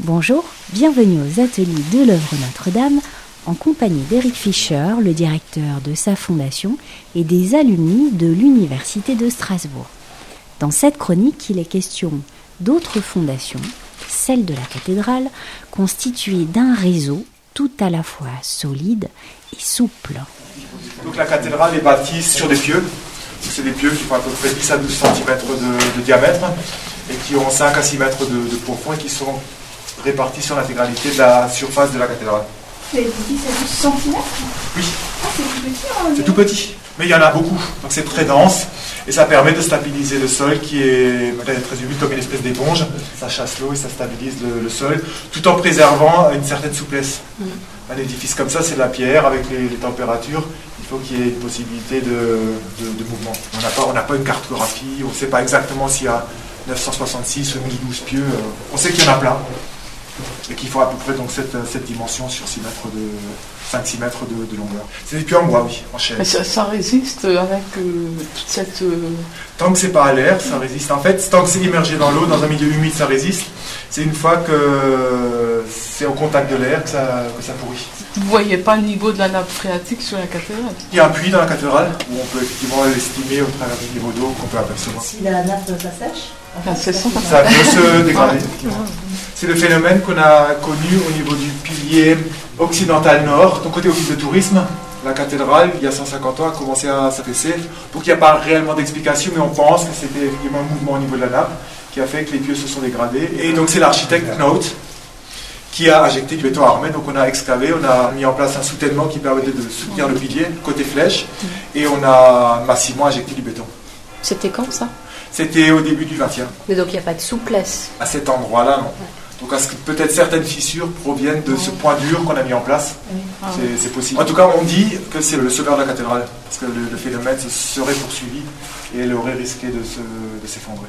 Bonjour, bienvenue aux ateliers de l'œuvre Notre-Dame en compagnie d'Eric Fischer, le directeur de sa fondation, et des alumni de l'Université de Strasbourg. Dans cette chronique, il est question d'autres fondations, celle de la cathédrale, constituée d'un réseau tout à la fois solide et souple. Donc la cathédrale est bâtie sur des pieux. C'est des pieux qui font à peu près 10 à 12 cm de, diamètre et qui ont 5 à 6 mètres de, de profond et qui sont répartis sur l'intégralité de la surface de la cathédrale. C'est 10 à 12 cm Oui. Ah, c'est tout petit. Hein, c'est tout petit, mais il y en a beaucoup. Donc c'est très dense et ça permet de stabiliser le sol qui est très humide comme une espèce d'éponge. Ça chasse l'eau et ça stabilise le, sol tout en préservant une certaine souplesse. Mm. Un édifice comme ça, c'est de la pierre avec les, températures. Il faut qu'il y ait une possibilité de, mouvement. On n'a pas, pas une cartographie, on ne sait pas exactement s'il y a 966 ou 1012 pieux. On sait qu'il y en a plein et qu'il faut à peu près donc cette, cette dimension sur 6 mètres de 5-6 mètres de, longueur. C'est des puits en bois, oui, en chaîne. Mais ça, résiste avec euh, toute cette. Euh, tant que c'est pas à l'air, ça résiste. En fait, tant que c'est immergé dans l'eau, dans un milieu humide, ça résiste. C'est une fois que c'est au contact de l'air que ça, que ça pourrit. Vous voyez pas le niveau de la nappe phréatique sur la cathédrale? Il y a un puits dans la cathédrale où on peut effectivement l'estimer au travers du niveau d'eau qu'on peut apercevoir. Si la nappe ça sèche ça peut se dégrader. C'est le phénomène qu'on a connu au niveau du pilier occidental nord, donc côté office de tourisme. La cathédrale, il y a 150 ans, a commencé à s'affaisser. Donc il n'y a pas réellement d'explication, mais on pense que c'était effectivement un mouvement au niveau de la nappe qui a fait que les pieux se sont dégradés. Et donc c'est l'architecte Knaut qui a injecté du béton armé. Donc on a excavé, on a mis en place un soutènement qui permettait de soutenir le pilier côté flèche, et on a massivement injecté du béton. C'était quand ça? C'était au début du 20e. Mais donc il n'y a pas de souplesse À cet endroit-là, non. Donc peut-être certaines fissures proviennent de ce point dur qu'on a mis en place. Ah c'est possible. En tout cas, on dit que c'est le sauveur de la cathédrale, parce que le, phénomène se serait poursuivi et elle aurait risqué de s'effondrer.